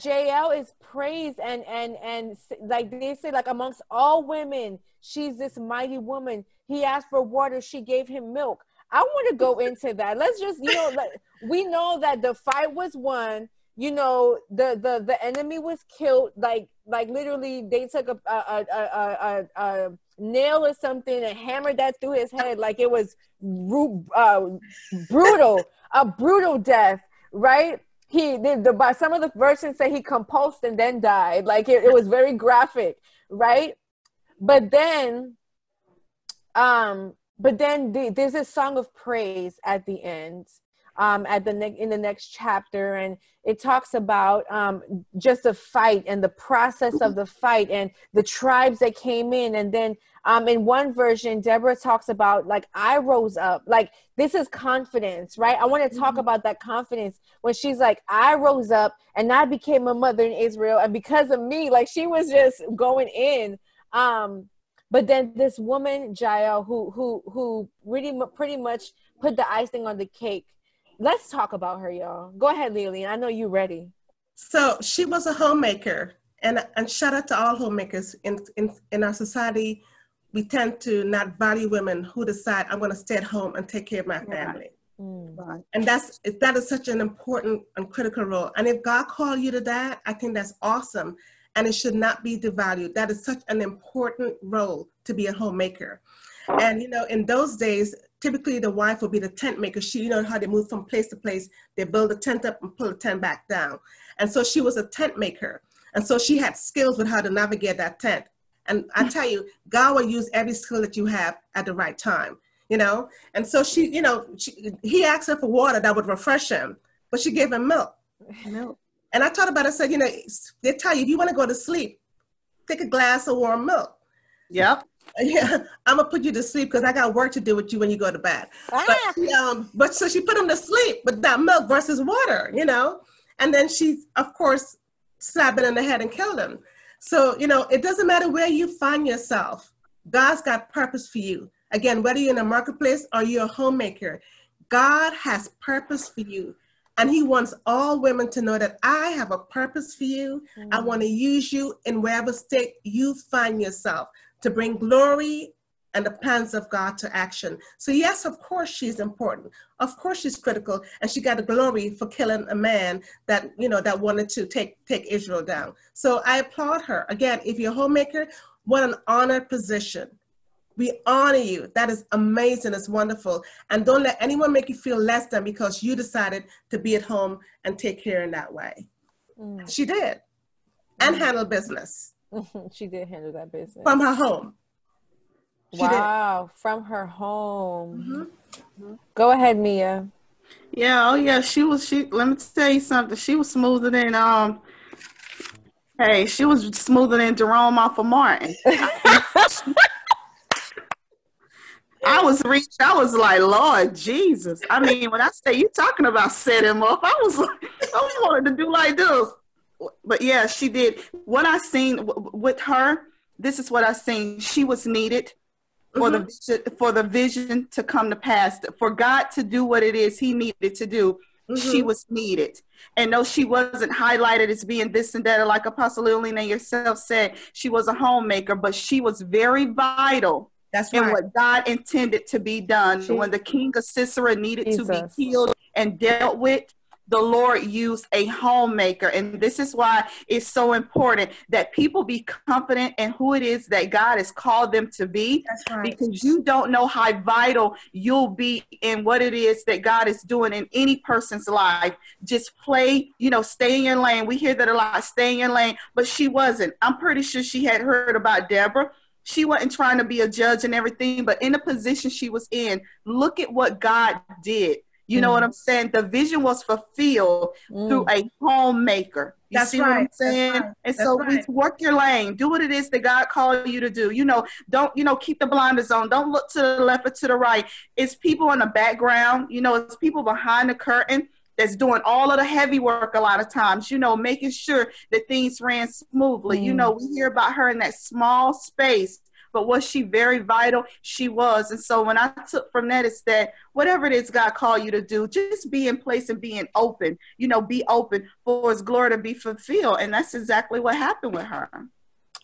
Jael is praised and and and like they say like amongst all women, she's this mighty woman. He asked for water, she gave him milk. I want to go into that. Let's just, you know, like, we know that the fight was won you know the the the enemy was killed like like literally they took a a a, a, a nail or something and hammered that through his head like it was uh, brutal a brutal death right he the, the by some of the versions say he compulsed and then died. Like it, it was very graphic right? But then um but then the, there's a song of praise at the end um, at the ne- in the next chapter, and it talks about um, just the fight and the process of the fight and the tribes that came in, and then um, in one version, Deborah talks about like I rose up, like this is confidence, right? I want to talk mm-hmm. about that confidence when she's like I rose up and I became a mother in Israel, and because of me, like she was just going in. Um, but then this woman Jael, who who who really pretty much put the icing on the cake let's talk about her, y'all. Go ahead, Lillian. I know you're ready. So she was a homemaker, and and shout out to all homemakers in in in our society. We tend to not value women who decide I'm going to stay at home and take care of my family. Mm. And that's that is such an important and critical role. And if God called you to that, I think that's awesome. And it should not be devalued. That is such an important role to be a homemaker. And you know, in those days, typically the wife will be the tent maker. She, you know how they move from place to place. They build a tent up and pull the tent back down. And so she was a tent maker. And so she had skills with how to navigate that tent. And I tell you, God will use every skill that you have at the right time, you know? And so she, you know, she, he asked her for water that would refresh him, but she gave him milk. Milk. And I thought about it, I said, you know, they tell you, if you want to go to sleep, take a glass of warm milk. Yep. Yeah, I'm gonna put you to sleep because I got work to do with you when you go to bed. Ah. But, um, but so she put him to sleep with that milk versus water, you know, and then she, of course, slapped him in the head and killed him. So you know, it doesn't matter where you find yourself. God's got purpose for you. Again, whether you're in a marketplace or you're a homemaker, God has purpose for you. And he wants all women to know that I have a purpose for you. Mm. I want to use you in wherever state you find yourself to bring glory and the plans of God to action. So yes, of course she's important. Of course she's critical, and she got the glory for killing a man that you know that wanted to take take Israel down. So I applaud her. Again, if you're a homemaker, what an honored position. We honor you. That is amazing. It's wonderful. And don't let anyone make you feel less than because you decided to be at home and take care in that way. Mm. She did, and mm. handle business. she did handle that business from her home. She wow, did. from her home. Mm-hmm. Go ahead, Mia. Yeah, oh yeah, she was. She let me tell you something. She was smoother than um. Hey, she was smoother than Jerome off of Martin. I was reached. I was like, Lord Jesus. I mean, when I say you talking about set him up, I was like, I wanted to do like this but yeah, she did. What I seen w- with her, this is what I seen. She was needed for mm-hmm. the vision, for the vision to come to pass. For God to do what it is He needed to do, mm-hmm. she was needed. And no, she wasn't highlighted as being this and that, like Apostle Lillian and yourself said, she was a homemaker, but she was very vital. That's right. And what God intended to be done. She, when the king of Sisera needed Jesus. to be healed and dealt with, the Lord used a homemaker. And this is why it's so important that people be confident in who it is that God has called them to be. Right. Because you don't know how vital you'll be in what it is that God is doing in any person's life. Just play, you know, stay in your lane. We hear that a lot, stay in your lane, but she wasn't. I'm pretty sure she had heard about Deborah she wasn't trying to be a judge and everything, but in the position she was in, look at what God did. You mm. know what I'm saying? The vision was fulfilled mm. through a homemaker. You That's see right. what I'm saying? Right. And so right. we work your lane. Do what it is that God called you to do. You know, don't, you know, keep the blinders on. Don't look to the left or to the right. It's people in the background, you know, it's people behind the curtain that's doing all of the heavy work a lot of times, you know, making sure that things ran smoothly. Mm. You know, we hear about her in that small space but was she very vital? She was. And so when I took from that is that whatever it is God called you to do, just be in place and being open, you know, be open for his glory to be fulfilled. And that's exactly what happened with her.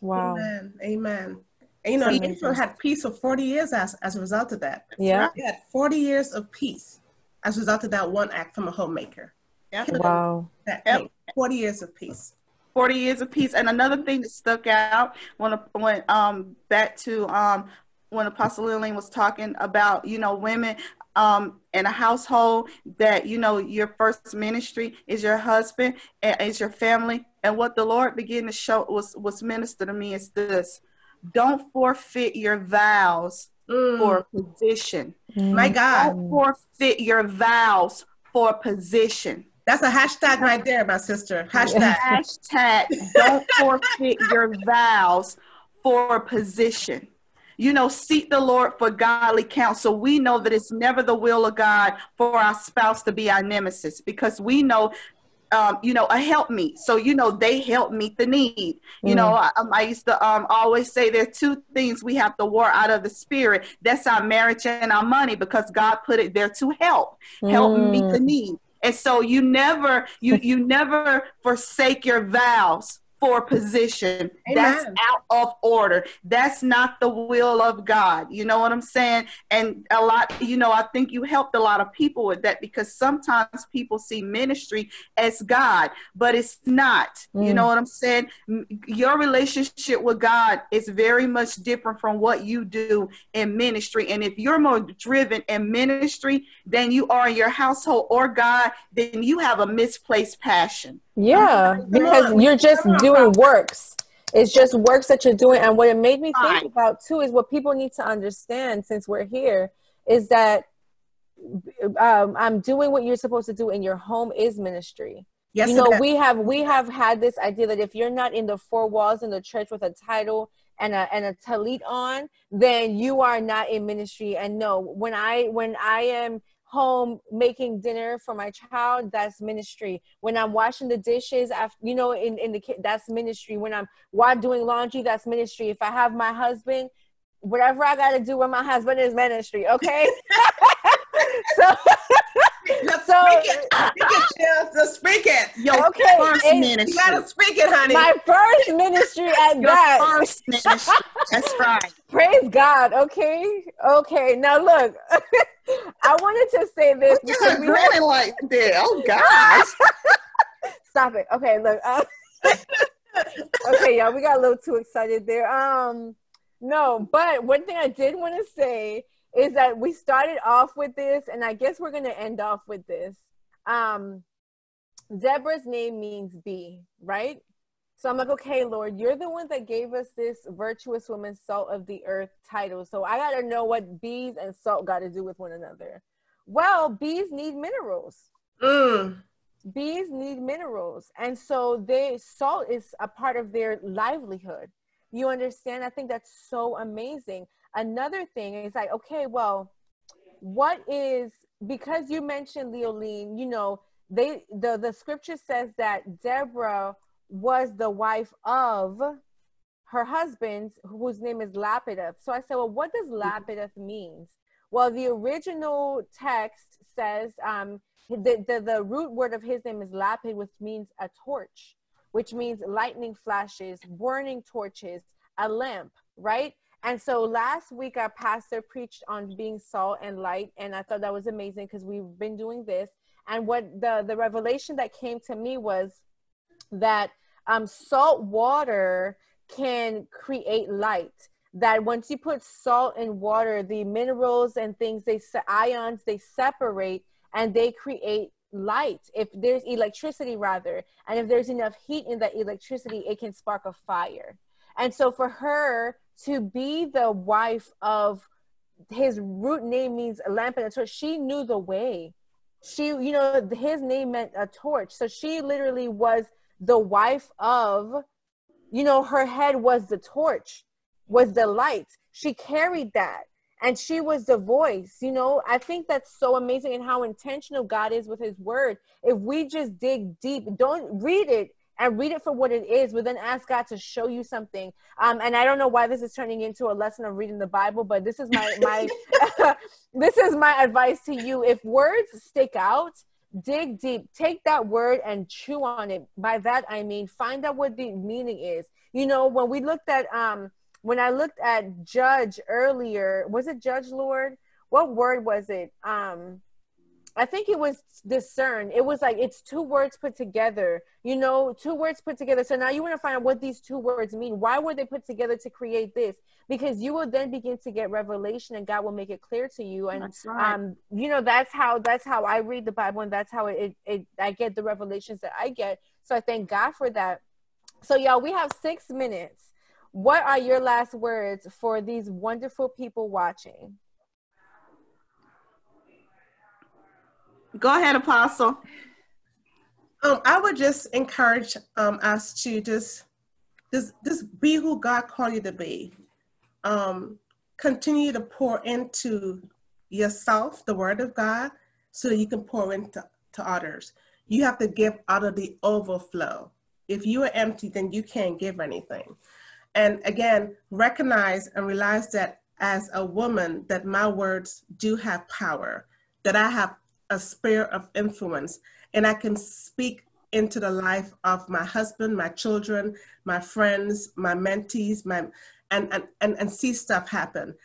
Wow. Amen. Amen. And, you know, Israel had peace for 40 years as, as a result of that. Yeah. He had 40 years of peace as a result of that one act from a homemaker. Yeah. Wow. That yep. 40 years of peace. 40 years of peace. And another thing that stuck out when when um back to um when Apostle Lillian was talking about, you know, women um, in a household that, you know, your first ministry is your husband and is your family. And what the Lord began to show was, was minister to me is this. Don't forfeit your vows mm. for position. Mm. My God. Don't forfeit your vows for a position. That's a hashtag right there, my sister. Hashtag. Hashtag don't forfeit your vows for position. You know, seek the Lord for godly counsel. We know that it's never the will of God for our spouse to be our nemesis because we know um, you know, a help me. So, you know, they help meet the need. You mm. know, I, um, I, used to um, always say there are two things we have to war out of the spirit. That's our marriage and our money because God put it there to help, help mm. meet the need. And so you never you you never forsake your vows for position. Amen. That's out of order. That's not the will of God. You know what I'm saying? And a lot, you know, I think you helped a lot of people with that because sometimes people see ministry as God, but it's not. Mm. You know what I'm saying? Your relationship with God is very much different from what you do in ministry. And if you're more driven in ministry than you are in your household or God, then you have a misplaced passion. Yeah, because you're just doing works. It's just works that you're doing. And what it made me think about too is what people need to understand since we're here is that um, I'm doing what you're supposed to do in your home is ministry. Yes, you know, we have we have had this idea that if you're not in the four walls in the church with a title and a and a talit on, then you are not in ministry. And no, when I when I am home making dinner for my child that's ministry. When i'm washing the dishes after you know in, in the kid that's ministry. When i'm while doing laundry that's ministry. If i have my husband whatever i got to do with my husband is ministry okay? So Let's so, speak it. Speak it, Let's speak it. Yo, okay, first ministry. You gotta speak it, honey. My first ministry at Your that. First ministry. That's right. Praise God. Okay. Okay. Now look, I wanted to say this because we grinning like that. Oh gosh. Stop it. Okay. Look. Uh, okay, y'all. We got a little too excited there. Um, no, but one thing I did want to say is that we started off with this, and I guess we're gonna end off with this. Um, Deborah's name means bee, right? So I'm like, okay, Lord, you're the one that gave us this virtuous woman, salt of the earth title. So I got to know what bees and salt got to do with one another. Well, bees need minerals. Mm. Bees need minerals. And so they salt is a part of their livelihood. You understand? I think that's so amazing. Another thing is like, okay, well, what is because you mentioned Leoline, you know, they the the scripture says that Deborah was the wife of her husband, whose name is Lapidoth. So I said, well, what does Lapidoth means? Well, the original text says um, the, the, the root word of his name is lapid, which means a torch, which means lightning flashes, burning torches, a lamp, right? And so last week, our pastor preached on being salt and light, and I thought that was amazing because we've been doing this. And what the the revelation that came to me was that um, salt water can create light. That once you put salt in water, the minerals and things, they ions, they separate and they create light. If there's electricity, rather, and if there's enough heat in that electricity, it can spark a fire. And so for her to be the wife of his root name means a lamp and a torch, she knew the way. She, you know, his name meant a torch. So she literally was the wife of, you know, her head was the torch, was the light. She carried that and she was the voice you know i think that's so amazing and how intentional god is with his word if we just dig deep don't read it and read it for what it is but then ask god to show you something. Um, and i don't know why this is turning into a lesson of reading the bible but this is my my this is my advice to you. If words stick out dig deep. Take that word and chew on it. By that i mean find out what the meaning is. You know when we looked at um when i looked at judge earlier was it judge lord? What word was it? Um I think it was discern. It was like it's two words put together, you know, two words put together. So now you want to find out what these two words mean. Why were they put together to create this? Because you will then begin to get revelation and God will make it clear to you. And right. um, you know, that's how that's how I read the Bible and that's how it, it I get the revelations that I get. So I thank God for that. So y'all, we have six minutes. What are your last words for these wonderful people watching? Go ahead, Apostle. Um, I would just encourage um, us to just, just, just be who God called you to be. Um, continue to pour into yourself the Word of God so you can pour into to others. You have to give out of the overflow. If you are empty, then you can't give anything. And again, recognize and realize that as a woman, that my words do have power, that I have a sphere of influence and I can speak into the life of my husband, my children, my friends, my mentees, my and and and, and see stuff happen.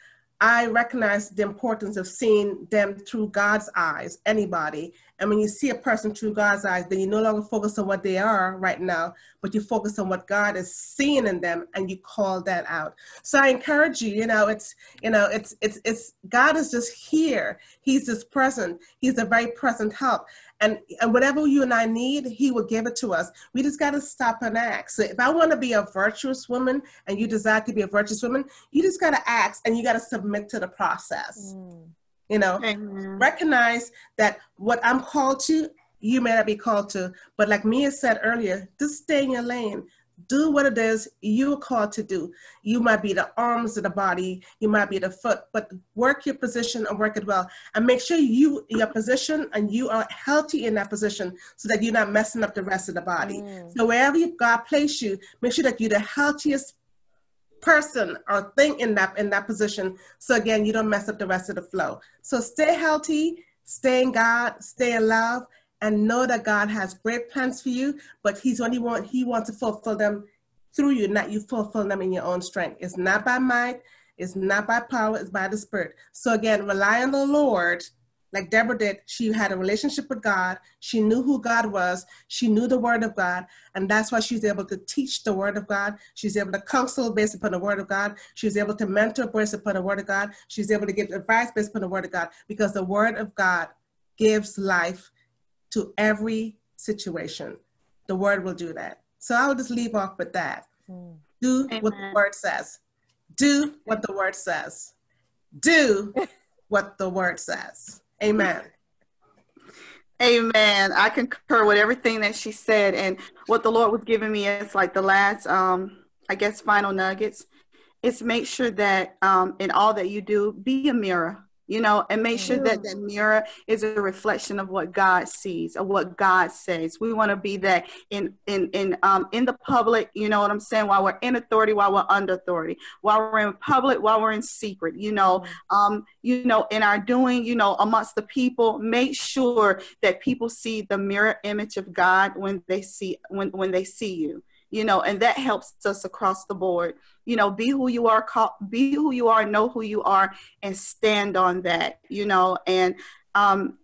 I recognize the importance of seeing them through God's eyes, anybody. And when you see a person through God's eyes, then you no longer focus on what they are right now, but you focus on what God is seeing in them and you call that out. So I encourage you, you know, it's, you know, it's, it's, it's, God is just here. He's just present. He's a very present help. And, and whatever you and I need, he will give it to us. We just got to stop and ask. So if I want to be a virtuous woman and you desire to be a virtuous woman, you just got to ask and you got to submit to the process. Mm. You know, Amen. recognize that what I'm called to, you may not be called to. But like Mia said earlier, just stay in your lane do what it is you're called to do. You might be the arms of the body, you might be the foot, but work your position and work it well. And make sure you your position and you are healthy in that position so that you're not messing up the rest of the body. Mm. So wherever God placed you, make sure that you're the healthiest person or thing in that in that position. So again, you don't mess up the rest of the flow. So stay healthy, stay in God, stay in love, and know that God has great plans for you, but He's only want He wants to fulfill them through you, not you fulfill them in your own strength. It's not by might, it's not by power, it's by the Spirit. So again, rely on the Lord, like Deborah did. She had a relationship with God. She knew who God was. She knew the Word of God, and that's why she's able to teach the Word of God. She's able to counsel based upon the Word of God. She's able to mentor based upon the Word of God. She's able to give advice based upon the Word of God because the Word of God gives life to every situation. The word will do that. So I'll just leave off with that. Mm. Do Amen. what the word says. Do what the word says. Do what the word says. Amen. Amen. I concur with everything that she said. And what the Lord was giving me is like the last, um, I guess, final nuggets. Is make sure that um, in all that you do, be a mirror you know, and make sure that that mirror is a reflection of what God sees or what God says. We want to be that in in in um in the public, you know what I'm saying, while we're in authority, while we're under authority, while we're in public, while we're in secret, you know, um, you know, in our doing, you know, amongst the people, make sure that people see the mirror image of God when they see when when they see you you know, and that helps us across the board. You know, be who you are, call, be who you are, know who you are, and stand on that. You know, and um,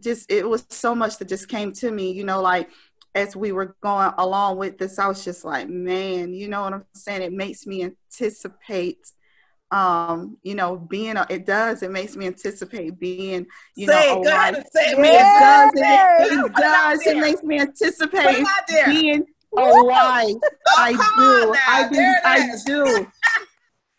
just it was so much that just came to me, you know, like as we were going along with this, I was just like, man, you know what I'm saying? It makes me anticipate um you know being a, it does it makes me anticipate being you say know it, go ahead and say it, it does it, it does it makes me anticipate it out there. being a wife Oh, i come do on now. i do There it i is. do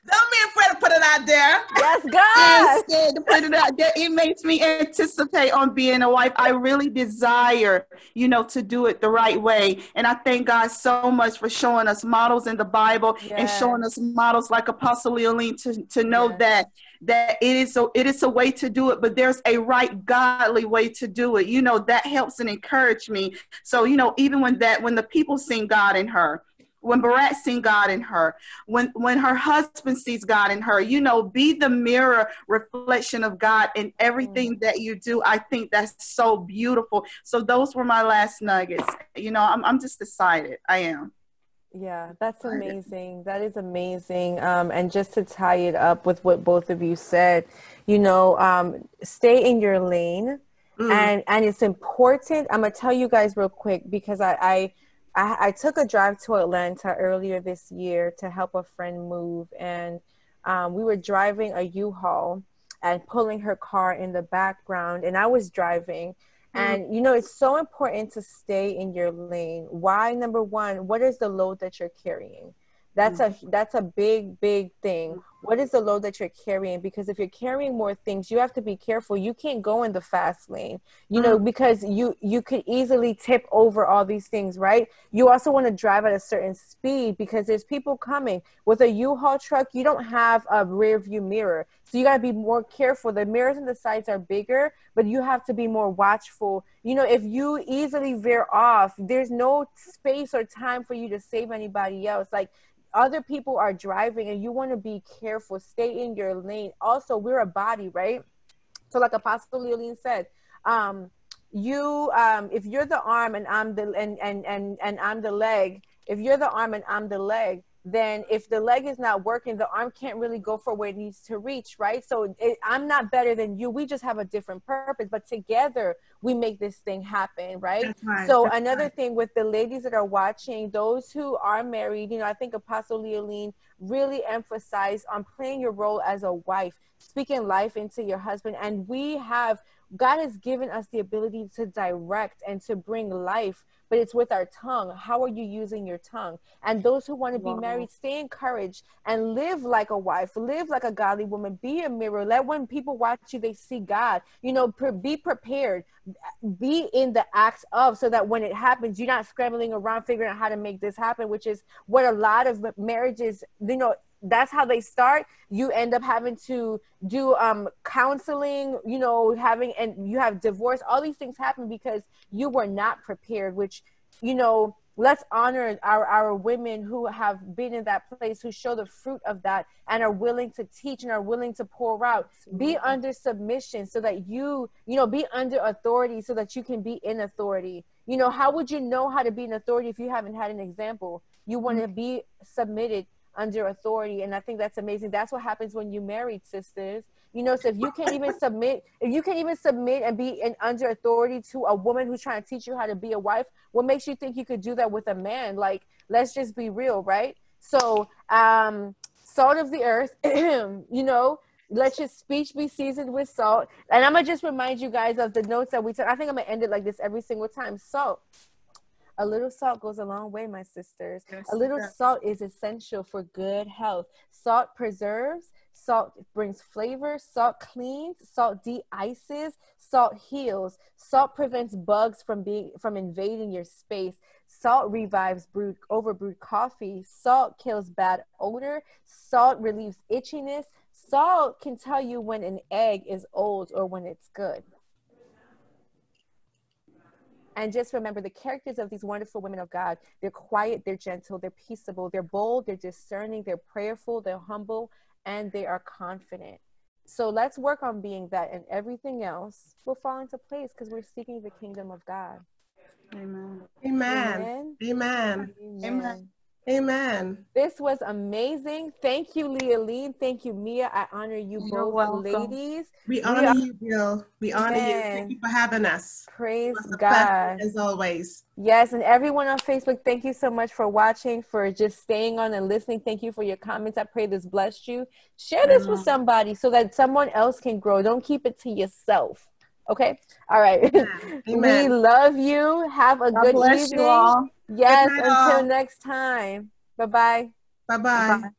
Don't be afraid to put it out there. Yes, I'm God. scared to put it out there. It makes me anticipate on being a wife. I really desire, you know, to do it the right way. And I thank God so much for showing us models in the Bible and showing us models like Apostle Leoline to, to know Yes. that that it is a it is a way to do it, but there's a right godly way to do it. You know, that helps and encourage me. So, you know, even when that when the people sing God in her, when Barak seen God in her, when when her husband sees God in her, you know, be the mirror reflection of God in everything mm. that you do. I think that's so beautiful. So those were my last nuggets. You know, I'm I'm just excited. I am. Yeah, that's amazing. That is amazing. Um, and just to tie it up with what both of you said, you know, um, stay in your lane, Mm. and and it's important. I'm gonna tell you guys real quick because I I I, I took a drive to Atlanta earlier this year to help a friend move, and um, we were driving a U-Haul and pulling her car in the background, and I was driving. Mm-hmm. And you know, it's so important to stay in your lane. Why? Number one, what is the load that you're carrying? That's mm. a that's a big big thing. What is the load that you're carrying? Because if you're carrying more things, you have to be careful. You can't go in the fast lane, you know, mm. because you you could easily tip over all these things, right? You also want to drive at a certain speed because there's people coming. With a U-Haul truck, you don't have a rear view mirror, so you got to be more careful. The mirrors on the sides are bigger, but you have to be more watchful. You know, if you easily veer off, there's no space or time for you to save anybody else. Like other people are driving and you want to be careful stay in your lane. Also we're a body right? So like apostle leoline said um you um if you're the arm and i'm the and and and, and i'm the leg if you're the arm and i'm the leg then if the leg is not working the arm can't really go for where it needs to reach right so it, i'm not better than you we just have a different purpose but together we make this thing happen right right. so another right. thing with the ladies that are watching, those who are married, you know, I think Apostle Leoline really emphasized on playing your role as a wife, speaking life into your husband. And we have, God has given us the ability to direct and to bring life, but it's with our tongue. How are you using your tongue? And those who want to be Wow. married, stay encouraged and live like a wife, live like a godly woman, be a mirror. Let when people watch you, they see God. You know, pre- be prepared be in the acts of so that when it happens you're not scrambling around figuring out how to make this happen which is what a lot of marriages you know that's how they start. You end up having to do um counseling you know having and you have divorce. All these things happen because you were not prepared which you know let's honor our, our women who have been in that place who show the fruit of that and are willing to teach and are willing to pour out. Be under submission so that you you know be under authority so that you can be in authority. You know how would you know how to be an authority if you haven't had an example? You want to be submitted under authority and i think that's amazing. That's what happens when you married sisters. You know so if you can't even submit if you can't even submit and be in under authority to a woman who's trying to teach you how to be a wife what makes you think you could do that with a man? Like let's just be real right? So um salt of the earth you know let your speech be seasoned with salt. And i'm gonna just remind you guys of the notes that we took. I think i'm gonna end it like this every single time. Salt a little salt goes a long way, my sisters. Yes, a little it does. salt is essential for good health. Salt preserves, salt brings flavor, salt cleans, salt de-ices, salt heals, salt prevents bugs from being from invading your space. Salt revives over brewed overbrewed coffee. Salt kills bad odor. Salt relieves itchiness. Salt can tell you when an egg is old or when it's good. And just remember the characters of these wonderful women of God. They're quiet, they're gentle, they're peaceable, they're bold, they're discerning, they're prayerful, they're humble, and they are confident. So let's work on being that, and everything else will fall into place because we're seeking the kingdom of God. Amen. Amen. Amen. Amen. Amen. Amen. This was amazing. Thank you, Leoline. Thank you, Mia. I honor you You're both, welcome. ladies. We We honor are- you, Jill. We honor you. Thank you for having us. Praise It was a God. pleasure, As always. Yes, and everyone on Facebook, thank you so much for watching, for just staying on and listening. Thank you for your comments. I pray this blessed you. Share this with somebody so that someone else can grow. Don't keep it to yourself. Okay. All right. we Amen. We love you. Have a God good bless evening. you all. Yes. Night, Until all. next time. Bye bye. Bye bye. Bye.